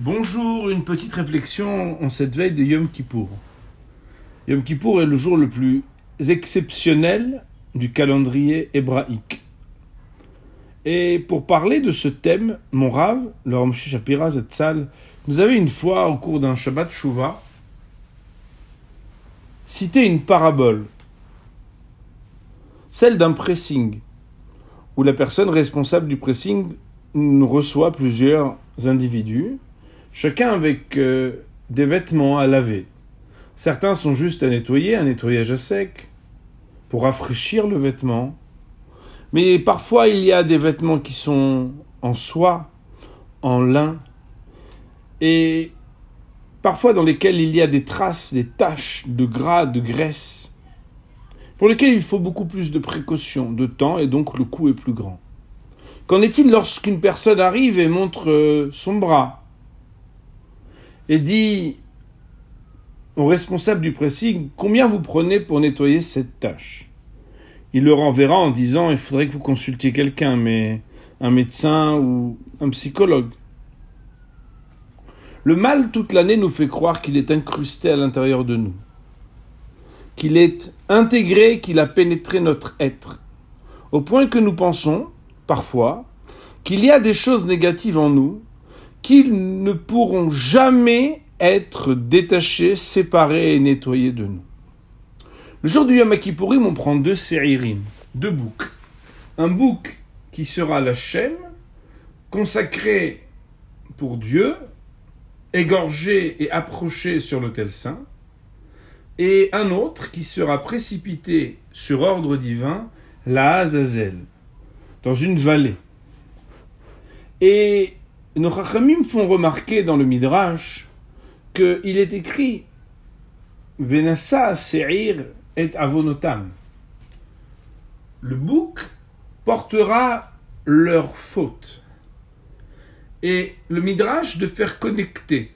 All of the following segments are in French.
Bonjour, une petite réflexion en cette veille de Yom Kippour. Yom Kippour est le jour le plus exceptionnel du calendrier hébraïque. Et pour parler de ce thème, mon rave, le Ramshi Shapira Zetzal, nous avait une fois, au cours d'un Shabbat Shuvah, cité une parabole, celle d'un pressing, où la personne responsable du pressing reçoit plusieurs individus chacun avec euh, des vêtements à laver. Certains sont juste à nettoyer, un nettoyage à sec, pour rafraîchir le vêtement. Mais parfois, il y a des vêtements qui sont en soie, en lin, et parfois dans lesquels il y a des traces, des taches de gras, de graisse, pour lesquels il faut beaucoup plus de précautions, de temps, et donc le coût est plus grand. Qu'en est-il lorsqu'une personne arrive et montre euh, son bras? Et dit au responsable du pressing combien vous prenez pour nettoyer cette tâche? Il le renverra en disant il faudrait que vous consultiez quelqu'un, mais un médecin ou un psychologue. Le mal toute l'année nous fait croire qu'il est incrusté à l'intérieur de nous, qu'il est intégré, qu'il a pénétré notre être, au point que nous pensons, parfois, qu'il y a des choses négatives en nous qu'ils ne pourront jamais être détachés, séparés et nettoyés de nous. Le jour du Yom Kippourim, on prend deux séririm, deux boucs. Un bouc qui sera la chaîne, consacré pour Dieu, égorgé et approché sur l'autel saint, et un autre qui sera précipité sur ordre divin, la Azazel, dans une vallée. Et nos Chachamim font remarquer dans le Midrash qu'il est écrit Venassa Seir et Avonotam. Le bouc portera leur faute. Et le Midrash de faire connecter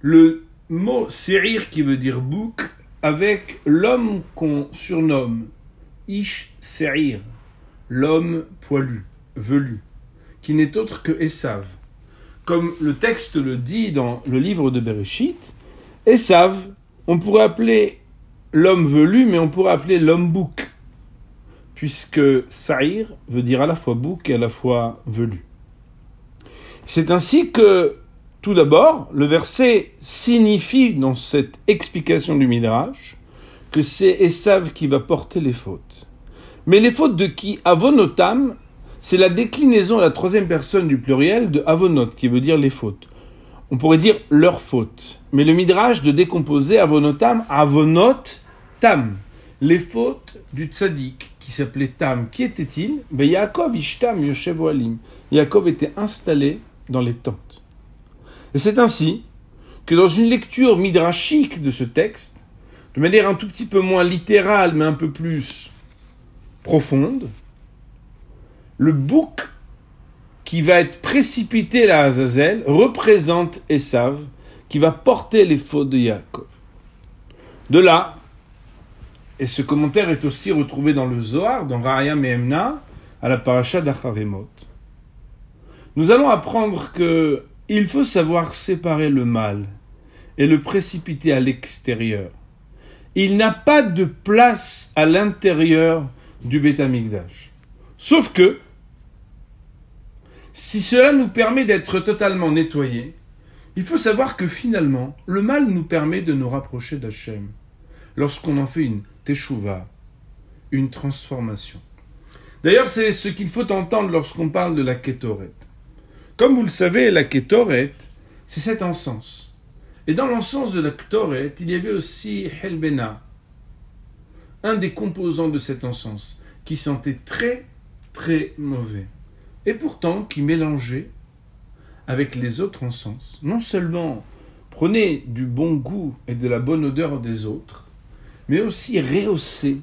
le mot Seir qui veut dire bouc avec l'homme qu'on surnomme Ish Seir, l'homme poilu, velu qui n'est autre que Esav. Comme le texte le dit dans le livre de Bereshit, Esav, on pourrait appeler l'homme velu, mais on pourrait appeler l'homme bouc, puisque Saïr veut dire à la fois bouc et à la fois velu. C'est ainsi que, tout d'abord, le verset signifie dans cette explication du Midrash que c'est Esav qui va porter les fautes. Mais les fautes de qui? Avonotam c'est la déclinaison à la troisième personne du pluriel de avonot, qui veut dire les fautes. On pourrait dire leurs fautes. Mais le midrash de décomposer avonotam, avonot tam. Les fautes du tzaddik, qui s'appelait Tam. Qui était-il? Ben Yaakov Ishtam Yoshev Oalim. Yaakov était installé dans les tentes. Et c'est ainsi que dans une lecture midrashique de ce texte, de manière un tout petit peu moins littérale, mais un peu plus profonde, le bouc qui va être précipité à Azazel représente Esav, qui va porter les fautes de Yaakov. De là, et ce commentaire est aussi retrouvé dans le Zohar, dans Raya Mehemna, à la paracha d'Acharemot. Nous allons apprendre que il faut savoir séparer le mal et le précipiter à l'extérieur. Il n'a pas de place à l'intérieur du Beth Sauf que, si cela nous permet d'être totalement nettoyés, il faut savoir que finalement, le mal nous permet de nous rapprocher d'Hachem lorsqu'on en fait une teshuva, une transformation. D'ailleurs, c'est ce qu'il faut entendre lorsqu'on parle de la kétoret. Comme vous le savez, la kétoret, c'est cet encens. Et dans l'encens de la kétoret, il y avait aussi helbena, un des composants de cet encens, qui sentait très, très mauvais et pourtant qui mélangeait avec les autres encens, non seulement prenait du bon goût et de la bonne odeur des autres, mais aussi rehaussait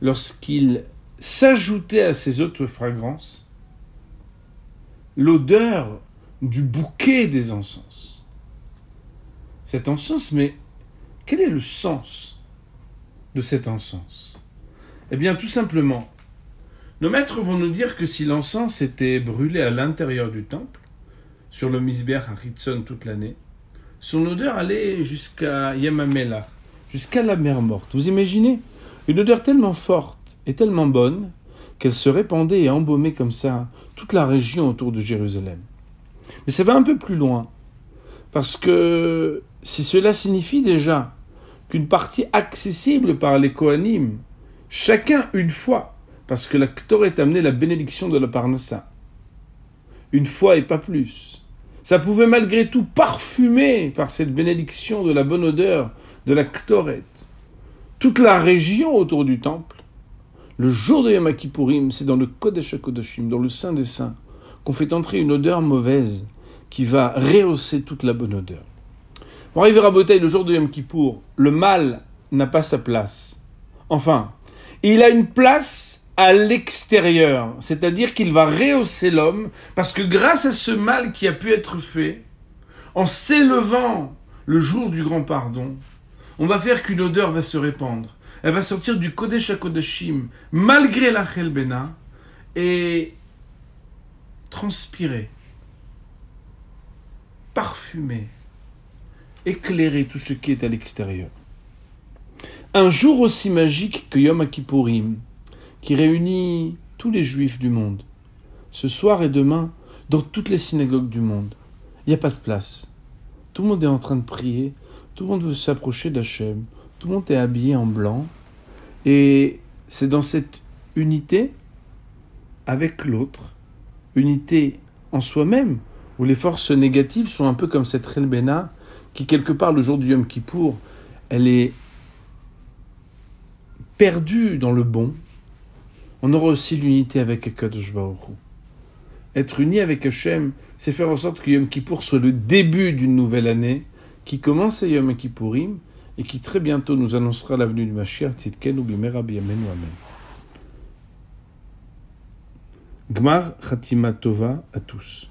lorsqu'il s'ajoutait à ces autres fragrances l'odeur du bouquet des encens. Cet encens, mais quel est le sens de cet encens? Eh bien, tout simplement, nos maîtres vont nous dire que si l'encens était brûlé à l'intérieur du temple, sur le Misbeach à Hitzon toute l'année, son odeur allait jusqu'à Yamamela, jusqu'à la mer morte. Vous imaginez? Une odeur tellement forte et tellement bonne qu'elle se répandait et embaumait comme ça toute la région autour de Jérusalem. Mais ça va un peu plus loin, parce que si cela signifie déjà qu'une partie accessible par les Kohanim, chacun une fois, parce que la Ktoret amenait la bénédiction de la Parnassa, une fois et pas plus. Ça pouvait malgré tout parfumer par cette bénédiction de la bonne odeur de la Ktoret toute la région autour du temple. Le jour de Yom Kippourim, c'est dans le Kodesh Kodeshim, dans le Saint des Saints, qu'on fait entrer une odeur mauvaise qui va rehausser toute la bonne odeur. Pour arriver à Botay, le jour de Yom Kippour, le mal n'a pas sa place. Enfin, il a une place à l'extérieur, c'est-à-dire qu'il va rehausser l'homme, parce que grâce à ce mal qui a pu être fait, en s'élevant le jour du grand pardon, on va faire qu'une odeur va se répandre. Elle va sortir du Kodesh à Kodeshim, malgré la Chelbena, et transpirer, parfumer, éclairer tout ce qui est à l'extérieur. Un jour aussi magique que Yom Kippourim, qui réunit tous les juifs du monde, ce soir et demain, dans toutes les synagogues du monde. Il n'y a pas de place. Tout le monde est en train de prier, tout le monde veut s'approcher d'Hachem, tout le monde est habillé en blanc, et c'est dans cette unité avec l'autre, unité en soi-même, où les forces négatives sont un peu comme cette Relbena, qui quelque part le jour du Yom Kippour, elle est perdue dans le bon, on aura aussi l'unité avec Akadosh Être uni avec Hachem, c'est faire en sorte que Yom Kippour soit le début d'une nouvelle année qui commence à Yom Kippourim et qui très bientôt nous annoncera l'avenue du Mashiach Tzidken ou Bimera Amen Gmar Khatima Tova à tous.